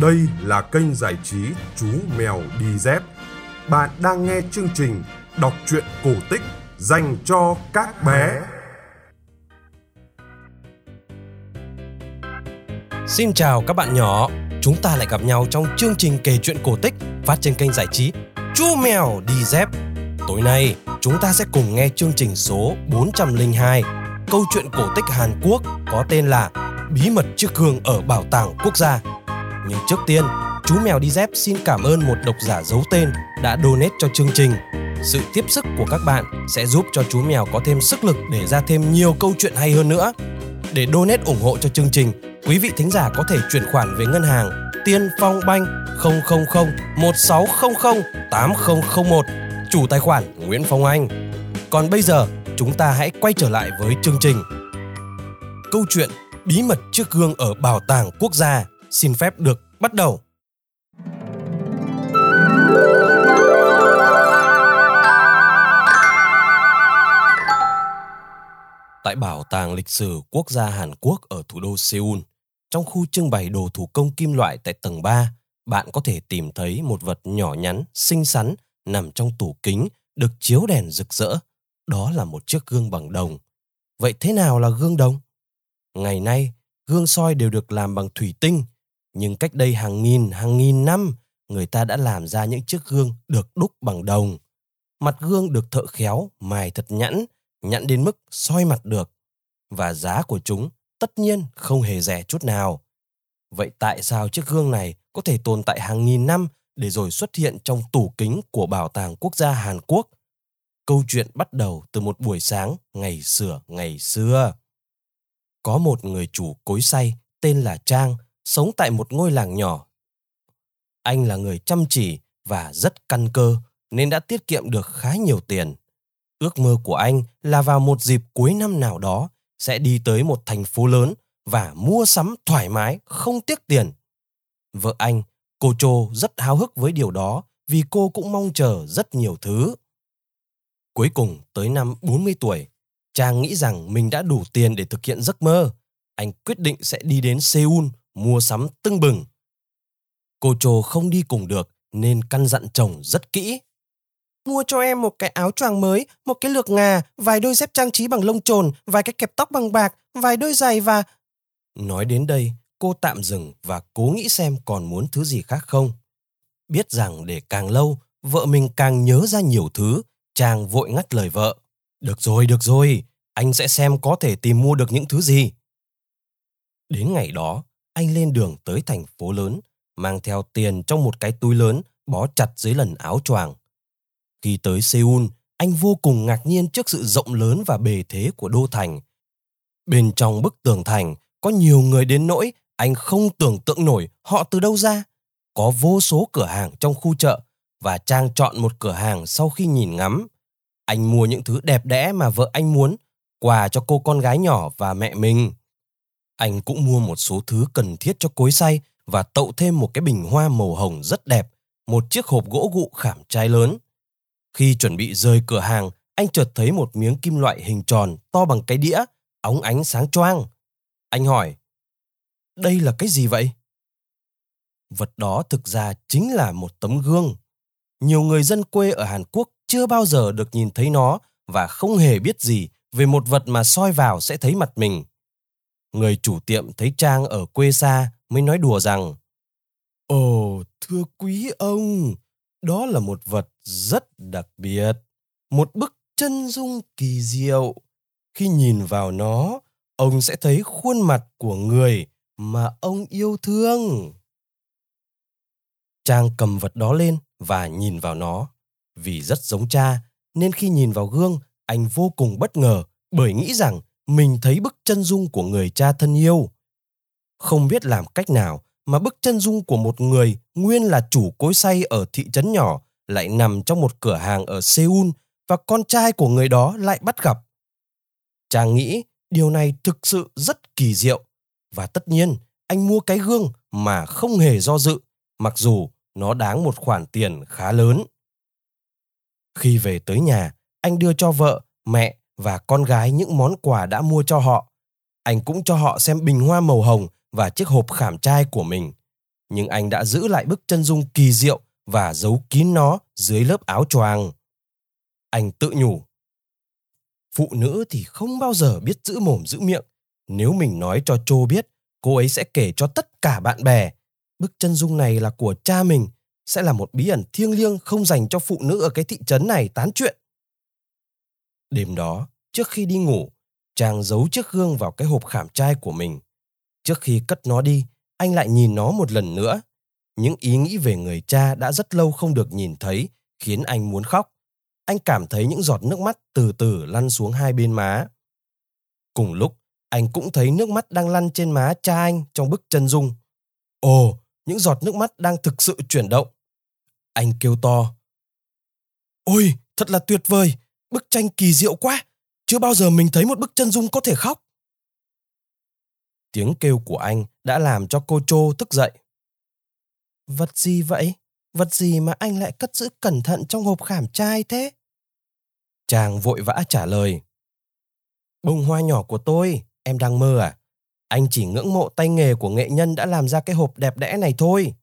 Đây là kênh giải trí Chú Mèo Đi Dép. Bạn đang nghe chương trình đọc truyện cổ tích dành cho các bé. Xin chào các bạn nhỏ, chúng ta lại gặp nhau trong chương trình kể chuyện cổ tích phát trên kênh giải trí Chú Mèo Đi Dép. Tối nay, chúng ta sẽ cùng nghe chương trình số 402, câu chuyện cổ tích Hàn Quốc có tên là Bí mật chiếc gương ở Bảo tàng Quốc gia. Nhưng trước tiên, chú Mèo Đi Dép xin cảm ơn một độc giả giấu tên đã donate cho chương trình. Sự tiếp sức của các bạn sẽ giúp cho chú mèo có thêm sức lực để ra thêm nhiều câu chuyện hay hơn nữa. Để donate ủng hộ cho chương trình, quý vị thính giả có thể chuyển khoản về ngân hàng Tiên Phong Banh 000 1600 8001, chủ tài khoản Nguyễn Phong Anh. Còn bây giờ, chúng ta hãy quay trở lại với chương trình. Câu chuyện Bí mật chiếc gương ở Bảo tàng Quốc gia xin phép được bắt đầu. Tại Bảo tàng lịch sử quốc gia Hàn Quốc ở thủ đô Seoul, trong khu trưng bày đồ thủ công kim loại tại tầng 3, bạn có thể tìm thấy một vật nhỏ nhắn, xinh xắn nằm trong tủ kính được chiếu đèn rực rỡ. Đó là một chiếc gương bằng đồng. Vậy thế nào là gương đồng? Ngày nay, gương soi đều được làm bằng thủy tinh, nhưng cách đây hàng nghìn, hàng nghìn năm, người ta đã làm ra những chiếc gương được đúc bằng đồng. Mặt gương được thợ khéo mài thật nhẵn, nhẵn đến mức soi mặt được. Và giá của chúng tất nhiên không hề rẻ chút nào. Vậy tại sao chiếc gương này có thể tồn tại hàng nghìn năm để rồi xuất hiện trong tủ kính của Bảo tàng Quốc gia Hàn Quốc? Câu chuyện bắt đầu từ một buổi sáng ngày xưa ngày xưa. Có một người chủ cối say tên là Trang sống tại một ngôi làng nhỏ. Anh là người chăm chỉ và rất căn cơ nên đã tiết kiệm được khá nhiều tiền. Ước mơ của anh là vào một dịp cuối năm nào đó sẽ đi tới một thành phố lớn và mua sắm thoải mái không tiếc tiền. Vợ anh, cô Trô rất háo hức với điều đó vì cô cũng mong chờ rất nhiều thứ. Cuối cùng tới năm 40 tuổi, Trang nghĩ rằng mình đã đủ tiền để thực hiện giấc mơ. Anh quyết định sẽ đi đến Seoul mua sắm tưng bừng. Cô Trô không đi cùng được nên căn dặn chồng rất kỹ. Mua cho em một cái áo choàng mới, một cái lược ngà, vài đôi dép trang trí bằng lông trồn, vài cái kẹp tóc bằng bạc, vài đôi giày và... Nói đến đây, cô tạm dừng và cố nghĩ xem còn muốn thứ gì khác không. Biết rằng để càng lâu, vợ mình càng nhớ ra nhiều thứ, chàng vội ngắt lời vợ. Được rồi, được rồi, anh sẽ xem có thể tìm mua được những thứ gì. Đến ngày đó, anh lên đường tới thành phố lớn, mang theo tiền trong một cái túi lớn bó chặt dưới lần áo choàng. Khi tới Seoul, anh vô cùng ngạc nhiên trước sự rộng lớn và bề thế của đô thành. Bên trong bức tường thành có nhiều người đến nỗi anh không tưởng tượng nổi họ từ đâu ra. Có vô số cửa hàng trong khu chợ và Trang chọn một cửa hàng sau khi nhìn ngắm. Anh mua những thứ đẹp đẽ mà vợ anh muốn, quà cho cô con gái nhỏ và mẹ mình. Anh cũng mua một số thứ cần thiết cho cối say và tậu thêm một cái bình hoa màu hồng rất đẹp, một chiếc hộp gỗ gụ khảm trai lớn. Khi chuẩn bị rời cửa hàng, anh chợt thấy một miếng kim loại hình tròn to bằng cái đĩa, óng ánh sáng choang. Anh hỏi, đây là cái gì vậy? Vật đó thực ra chính là một tấm gương. Nhiều người dân quê ở Hàn Quốc chưa bao giờ được nhìn thấy nó và không hề biết gì về một vật mà soi vào sẽ thấy mặt mình. Người chủ tiệm thấy Trang ở quê xa mới nói đùa rằng Ồ, thưa quý ông, đó là một vật rất đặc biệt, một bức chân dung kỳ diệu. Khi nhìn vào nó, ông sẽ thấy khuôn mặt của người mà ông yêu thương. Trang cầm vật đó lên và nhìn vào nó. Vì rất giống cha, nên khi nhìn vào gương, anh vô cùng bất ngờ bởi nghĩ rằng mình thấy bức chân dung của người cha thân yêu. Không biết làm cách nào mà bức chân dung của một người nguyên là chủ cối say ở thị trấn nhỏ lại nằm trong một cửa hàng ở Seoul và con trai của người đó lại bắt gặp. Chàng nghĩ điều này thực sự rất kỳ diệu và tất nhiên anh mua cái gương mà không hề do dự mặc dù nó đáng một khoản tiền khá lớn. Khi về tới nhà, anh đưa cho vợ, mẹ và con gái những món quà đã mua cho họ. Anh cũng cho họ xem bình hoa màu hồng và chiếc hộp khảm trai của mình. nhưng anh đã giữ lại bức chân dung kỳ diệu và giấu kín nó dưới lớp áo choàng. Anh tự nhủ. Phụ nữ thì không bao giờ biết giữ mồm giữ miệng. Nếu mình nói cho Trô biết, cô ấy sẽ kể cho tất cả bạn bè. Bức chân dung này là của cha mình, sẽ là một bí ẩn thiêng liêng không dành cho phụ nữ ở cái thị trấn này tán chuyện. Đêm đó, trước khi đi ngủ, chàng giấu chiếc gương vào cái hộp khảm trai của mình. Trước khi cất nó đi, anh lại nhìn nó một lần nữa. Những ý nghĩ về người cha đã rất lâu không được nhìn thấy khiến anh muốn khóc. Anh cảm thấy những giọt nước mắt từ từ lăn xuống hai bên má. Cùng lúc, anh cũng thấy nước mắt đang lăn trên má cha anh trong bức chân dung. Ồ, những giọt nước mắt đang thực sự chuyển động. Anh kêu to. Ôi, thật là tuyệt vời, bức tranh kỳ diệu quá. Chưa bao giờ mình thấy một bức chân dung có thể khóc. Tiếng kêu của anh đã làm cho cô Trô thức dậy. Vật gì vậy? Vật gì mà anh lại cất giữ cẩn thận trong hộp khảm trai thế? Chàng vội vã trả lời. Bông hoa nhỏ của tôi, em đang mơ à? Anh chỉ ngưỡng mộ tay nghề của nghệ nhân đã làm ra cái hộp đẹp đẽ này thôi.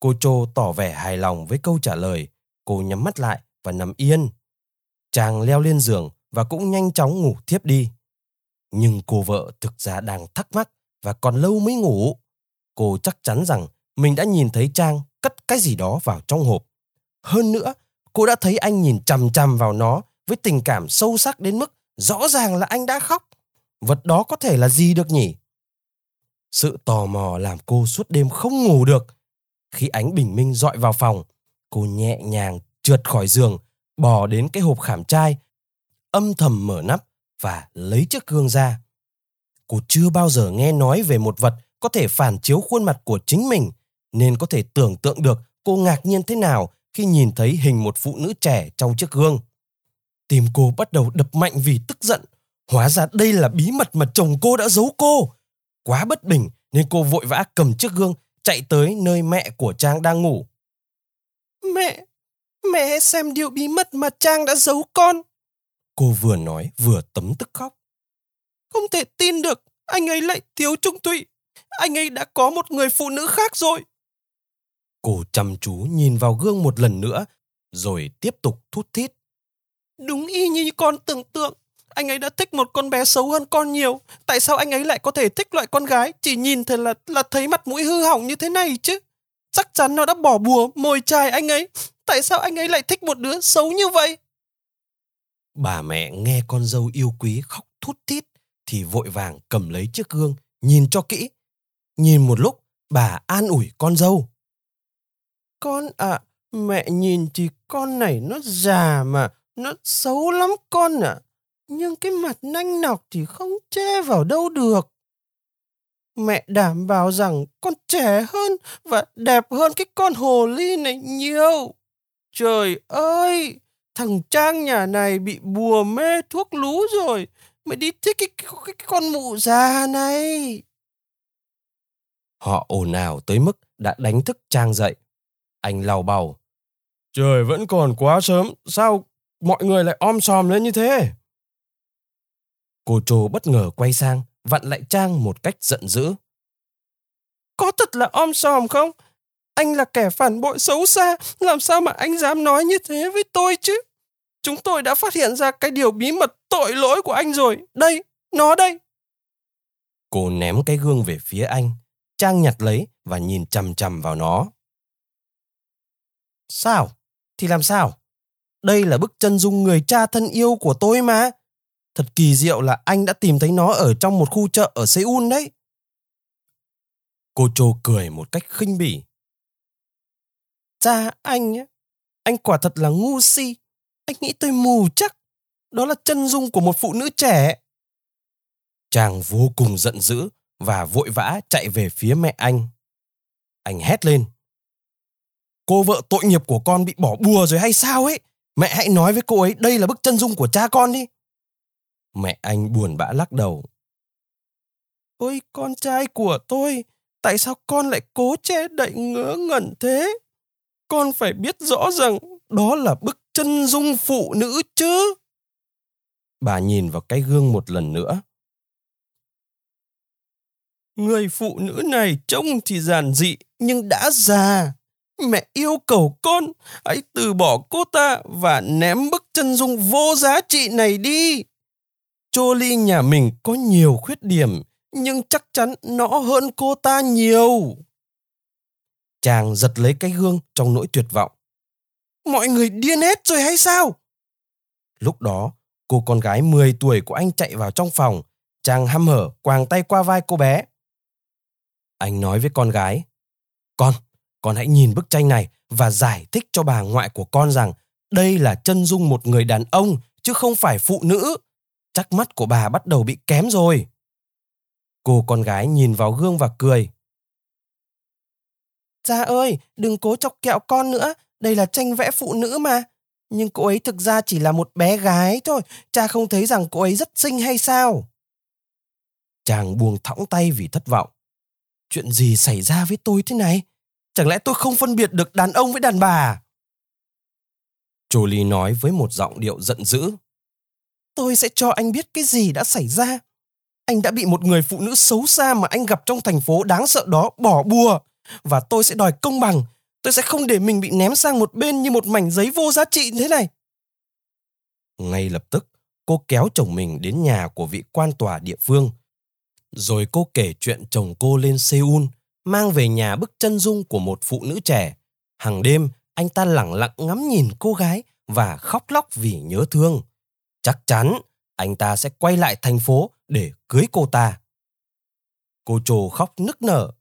Cô Trô tỏ vẻ hài lòng với câu trả lời. Cô nhắm mắt lại và nằm yên. Chàng leo lên giường và cũng nhanh chóng ngủ thiếp đi. Nhưng cô vợ thực ra đang thắc mắc và còn lâu mới ngủ. Cô chắc chắn rằng mình đã nhìn thấy Trang cất cái gì đó vào trong hộp. Hơn nữa, cô đã thấy anh nhìn chằm chằm vào nó với tình cảm sâu sắc đến mức rõ ràng là anh đã khóc. Vật đó có thể là gì được nhỉ? Sự tò mò làm cô suốt đêm không ngủ được. Khi ánh bình minh dọi vào phòng, cô nhẹ nhàng trượt khỏi giường, bò đến cái hộp khảm trai, âm thầm mở nắp và lấy chiếc gương ra. Cô chưa bao giờ nghe nói về một vật có thể phản chiếu khuôn mặt của chính mình, nên có thể tưởng tượng được cô ngạc nhiên thế nào khi nhìn thấy hình một phụ nữ trẻ trong chiếc gương. Tim cô bắt đầu đập mạnh vì tức giận. Hóa ra đây là bí mật mà chồng cô đã giấu cô. Quá bất bình nên cô vội vã cầm chiếc gương chạy tới nơi mẹ của Trang đang ngủ. Mẹ, mẹ xem điều bí mật mà Trang đã giấu con. Cô vừa nói vừa tấm tức khóc. Không thể tin được, anh ấy lại thiếu trung thủy. Anh ấy đã có một người phụ nữ khác rồi. Cô chăm chú nhìn vào gương một lần nữa, rồi tiếp tục thút thít. Đúng y như con tưởng tượng. Anh ấy đã thích một con bé xấu hơn con nhiều. Tại sao anh ấy lại có thể thích loại con gái chỉ nhìn thấy là là thấy mặt mũi hư hỏng như thế này chứ? Chắc chắn nó đã bỏ bùa mồi chài anh ấy. Tại sao anh ấy lại thích một đứa xấu như vậy? Bà mẹ nghe con dâu yêu quý khóc thút thít thì vội vàng cầm lấy chiếc gương, nhìn cho kỹ. Nhìn một lúc, bà an ủi con dâu. Con ạ, à, mẹ nhìn thì con này nó già mà, nó xấu lắm con ạ. À. Nhưng cái mặt nanh nọc thì không che vào đâu được. Mẹ đảm bảo rằng con trẻ hơn và đẹp hơn cái con hồ ly này nhiều. Trời ơi, thằng Trang nhà này bị bùa mê thuốc lú rồi. Mày đi thích cái, cái, cái, con mụ già này. Họ ồn ào tới mức đã đánh thức Trang dậy. Anh lau bầu. Trời vẫn còn quá sớm, sao mọi người lại om sòm lên như thế? Cô Trô bất ngờ quay sang, vặn lại Trang một cách giận dữ. Có thật là om sòm không? Anh là kẻ phản bội xấu xa, làm sao mà anh dám nói như thế với tôi chứ? Chúng tôi đã phát hiện ra cái điều bí mật tội lỗi của anh rồi. Đây, nó đây. Cô ném cái gương về phía anh. Trang nhặt lấy và nhìn chằm chằm vào nó. Sao? Thì làm sao? Đây là bức chân dung người cha thân yêu của tôi mà. Thật kỳ diệu là anh đã tìm thấy nó ở trong một khu chợ ở Seoul đấy. Cô Trô cười một cách khinh bỉ. Cha anh ấy, anh quả thật là ngu si. Anh nghĩ tôi mù chắc. Đó là chân dung của một phụ nữ trẻ. Chàng vô cùng giận dữ và vội vã chạy về phía mẹ anh. Anh hét lên. Cô vợ tội nghiệp của con bị bỏ bùa rồi hay sao ấy? Mẹ hãy nói với cô ấy đây là bức chân dung của cha con đi. Mẹ anh buồn bã lắc đầu. Ôi con trai của tôi, tại sao con lại cố che đậy ngớ ngẩn thế? Con phải biết rõ rằng đó là bức chân dung phụ nữ chứ. Bà nhìn vào cái gương một lần nữa. Người phụ nữ này trông thì giản dị, nhưng đã già. Mẹ yêu cầu con, hãy từ bỏ cô ta và ném bức chân dung vô giá trị này đi. Jolie nhà mình có nhiều khuyết điểm, nhưng chắc chắn nó hơn cô ta nhiều. Chàng giật lấy cái gương trong nỗi tuyệt vọng. Mọi người điên hết rồi hay sao? Lúc đó, cô con gái 10 tuổi của anh chạy vào trong phòng. Chàng hăm hở quàng tay qua vai cô bé. Anh nói với con gái. Con, con hãy nhìn bức tranh này và giải thích cho bà ngoại của con rằng đây là chân dung một người đàn ông chứ không phải phụ nữ. Chắc mắt của bà bắt đầu bị kém rồi. Cô con gái nhìn vào gương và cười. Cha ơi, đừng cố chọc kẹo con nữa, đây là tranh vẽ phụ nữ mà. Nhưng cô ấy thực ra chỉ là một bé gái thôi, cha không thấy rằng cô ấy rất xinh hay sao? Chàng buông thõng tay vì thất vọng. Chuyện gì xảy ra với tôi thế này? Chẳng lẽ tôi không phân biệt được đàn ông với đàn bà? Jolie nói với một giọng điệu giận dữ. Tôi sẽ cho anh biết cái gì đã xảy ra. Anh đã bị một người phụ nữ xấu xa mà anh gặp trong thành phố đáng sợ đó bỏ bùa. Và tôi sẽ đòi công bằng. Tôi sẽ không để mình bị ném sang một bên như một mảnh giấy vô giá trị thế này. Ngay lập tức, cô kéo chồng mình đến nhà của vị quan tòa địa phương. Rồi cô kể chuyện chồng cô lên Seoul, mang về nhà bức chân dung của một phụ nữ trẻ. Hàng đêm, anh ta lẳng lặng ngắm nhìn cô gái và khóc lóc vì nhớ thương. Chắc chắn anh ta sẽ quay lại thành phố để cưới cô ta. Cô trồ khóc nức nở.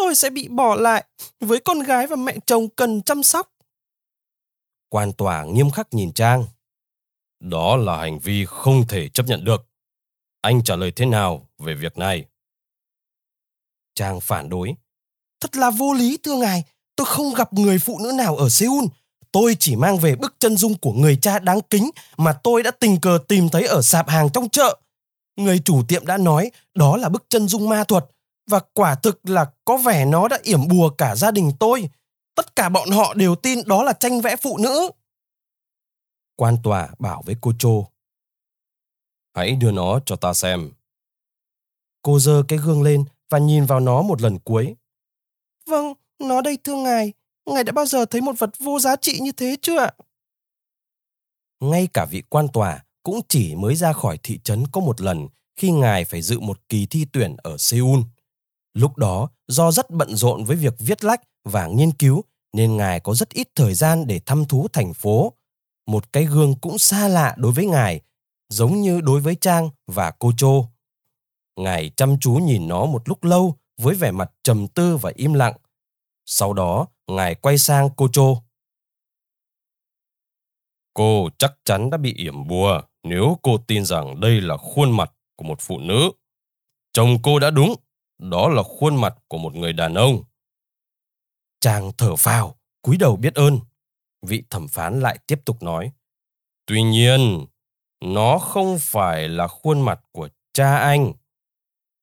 Tôi sẽ bị bỏ lại với con gái và mẹ chồng cần chăm sóc. Quan tòa nghiêm khắc nhìn Trang. Đó là hành vi không thể chấp nhận được. Anh trả lời thế nào về việc này? Trang phản đối. Thật là vô lý thưa ngài, tôi không gặp người phụ nữ nào ở Seoul tôi chỉ mang về bức chân dung của người cha đáng kính mà tôi đã tình cờ tìm thấy ở sạp hàng trong chợ. Người chủ tiệm đã nói đó là bức chân dung ma thuật và quả thực là có vẻ nó đã yểm bùa cả gia đình tôi. Tất cả bọn họ đều tin đó là tranh vẽ phụ nữ. Quan tòa bảo với cô Chô. Hãy đưa nó cho ta xem. Cô giơ cái gương lên và nhìn vào nó một lần cuối. Vâng, nó đây thưa ngài, Ngài đã bao giờ thấy một vật vô giá trị như thế chưa ạ? Ngay cả vị quan tòa cũng chỉ mới ra khỏi thị trấn có một lần khi ngài phải dự một kỳ thi tuyển ở Seoul. Lúc đó, do rất bận rộn với việc viết lách và nghiên cứu nên ngài có rất ít thời gian để thăm thú thành phố. Một cái gương cũng xa lạ đối với ngài, giống như đối với Trang và cô Chô. Ngài chăm chú nhìn nó một lúc lâu với vẻ mặt trầm tư và im lặng. Sau đó, ngài quay sang cô Chô. Cô chắc chắn đã bị yểm bùa nếu cô tin rằng đây là khuôn mặt của một phụ nữ. Chồng cô đã đúng, đó là khuôn mặt của một người đàn ông. Chàng thở phào, cúi đầu biết ơn. Vị thẩm phán lại tiếp tục nói. Tuy nhiên, nó không phải là khuôn mặt của cha anh.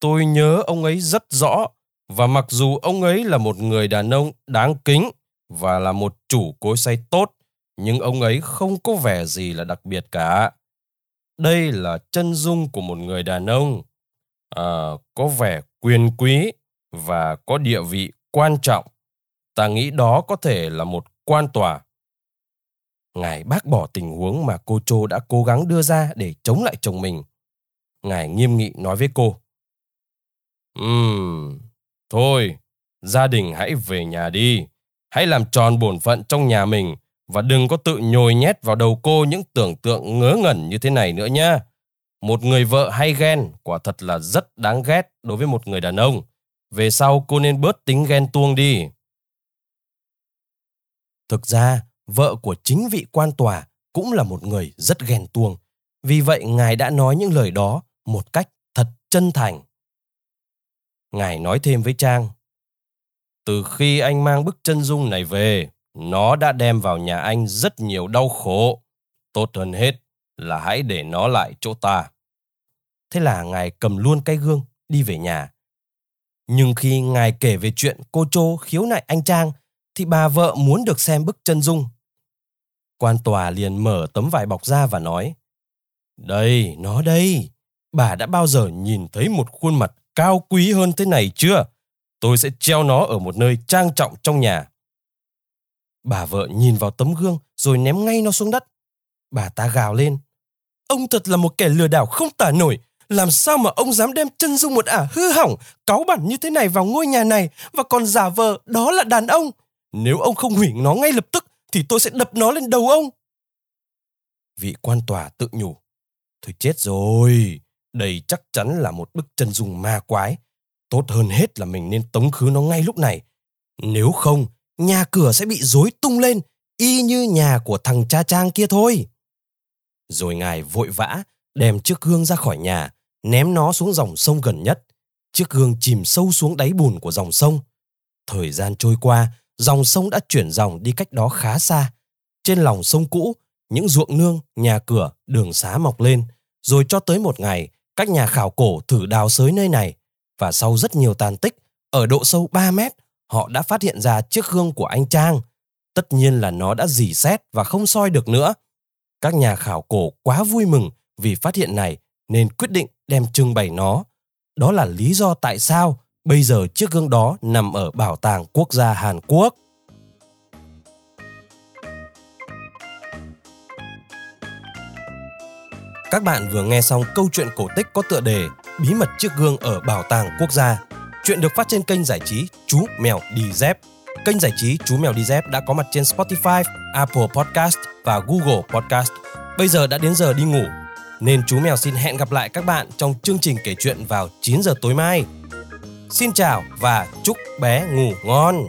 Tôi nhớ ông ấy rất rõ và mặc dù ông ấy là một người đàn ông đáng kính và là một chủ cối say tốt, nhưng ông ấy không có vẻ gì là đặc biệt cả. Đây là chân dung của một người đàn ông à, có vẻ quyền quý và có địa vị quan trọng. Ta nghĩ đó có thể là một quan tòa. Ngài bác bỏ tình huống mà cô Chô đã cố gắng đưa ra để chống lại chồng mình. Ngài nghiêm nghị nói với cô. Ừm, Thôi, gia đình hãy về nhà đi. Hãy làm tròn bổn phận trong nhà mình và đừng có tự nhồi nhét vào đầu cô những tưởng tượng ngớ ngẩn như thế này nữa nhé. Một người vợ hay ghen quả thật là rất đáng ghét đối với một người đàn ông. Về sau cô nên bớt tính ghen tuông đi. Thực ra, vợ của chính vị quan tòa cũng là một người rất ghen tuông. Vì vậy, ngài đã nói những lời đó một cách thật chân thành. Ngài nói thêm với Trang. Từ khi anh mang bức chân dung này về, nó đã đem vào nhà anh rất nhiều đau khổ. Tốt hơn hết là hãy để nó lại chỗ ta. Thế là ngài cầm luôn cái gương, đi về nhà. Nhưng khi ngài kể về chuyện cô Chô khiếu nại anh Trang, thì bà vợ muốn được xem bức chân dung. Quan tòa liền mở tấm vải bọc ra và nói, Đây, nó đây, bà đã bao giờ nhìn thấy một khuôn mặt cao quý hơn thế này chưa? Tôi sẽ treo nó ở một nơi trang trọng trong nhà. Bà vợ nhìn vào tấm gương rồi ném ngay nó xuống đất. Bà ta gào lên. Ông thật là một kẻ lừa đảo không tả nổi. Làm sao mà ông dám đem chân dung một ả hư hỏng, cáu bẩn như thế này vào ngôi nhà này và còn giả vờ đó là đàn ông? Nếu ông không hủy nó ngay lập tức thì tôi sẽ đập nó lên đầu ông. Vị quan tòa tự nhủ. Thôi chết rồi, đây chắc chắn là một bức chân dung ma quái. Tốt hơn hết là mình nên tống khứ nó ngay lúc này. Nếu không, nhà cửa sẽ bị rối tung lên, y như nhà của thằng cha trang kia thôi. Rồi ngài vội vã đem chiếc gương ra khỏi nhà, ném nó xuống dòng sông gần nhất. Chiếc gương chìm sâu xuống đáy bùn của dòng sông. Thời gian trôi qua, dòng sông đã chuyển dòng đi cách đó khá xa. Trên lòng sông cũ, những ruộng nương, nhà cửa, đường xá mọc lên. Rồi cho tới một ngày, các nhà khảo cổ thử đào sới nơi này. Và sau rất nhiều tàn tích, ở độ sâu 3 mét, họ đã phát hiện ra chiếc gương của anh Trang. Tất nhiên là nó đã dì xét và không soi được nữa. Các nhà khảo cổ quá vui mừng vì phát hiện này nên quyết định đem trưng bày nó. Đó là lý do tại sao bây giờ chiếc gương đó nằm ở Bảo tàng Quốc gia Hàn Quốc. Các bạn vừa nghe xong câu chuyện cổ tích có tựa đề Bí mật chiếc gương ở Bảo tàng Quốc gia. Chuyện được phát trên kênh giải trí Chú Mèo Đi Dép. Kênh giải trí Chú Mèo Đi Dép đã có mặt trên Spotify, Apple Podcast và Google Podcast. Bây giờ đã đến giờ đi ngủ, nên chú mèo xin hẹn gặp lại các bạn trong chương trình kể chuyện vào 9 giờ tối mai. Xin chào và chúc bé ngủ ngon.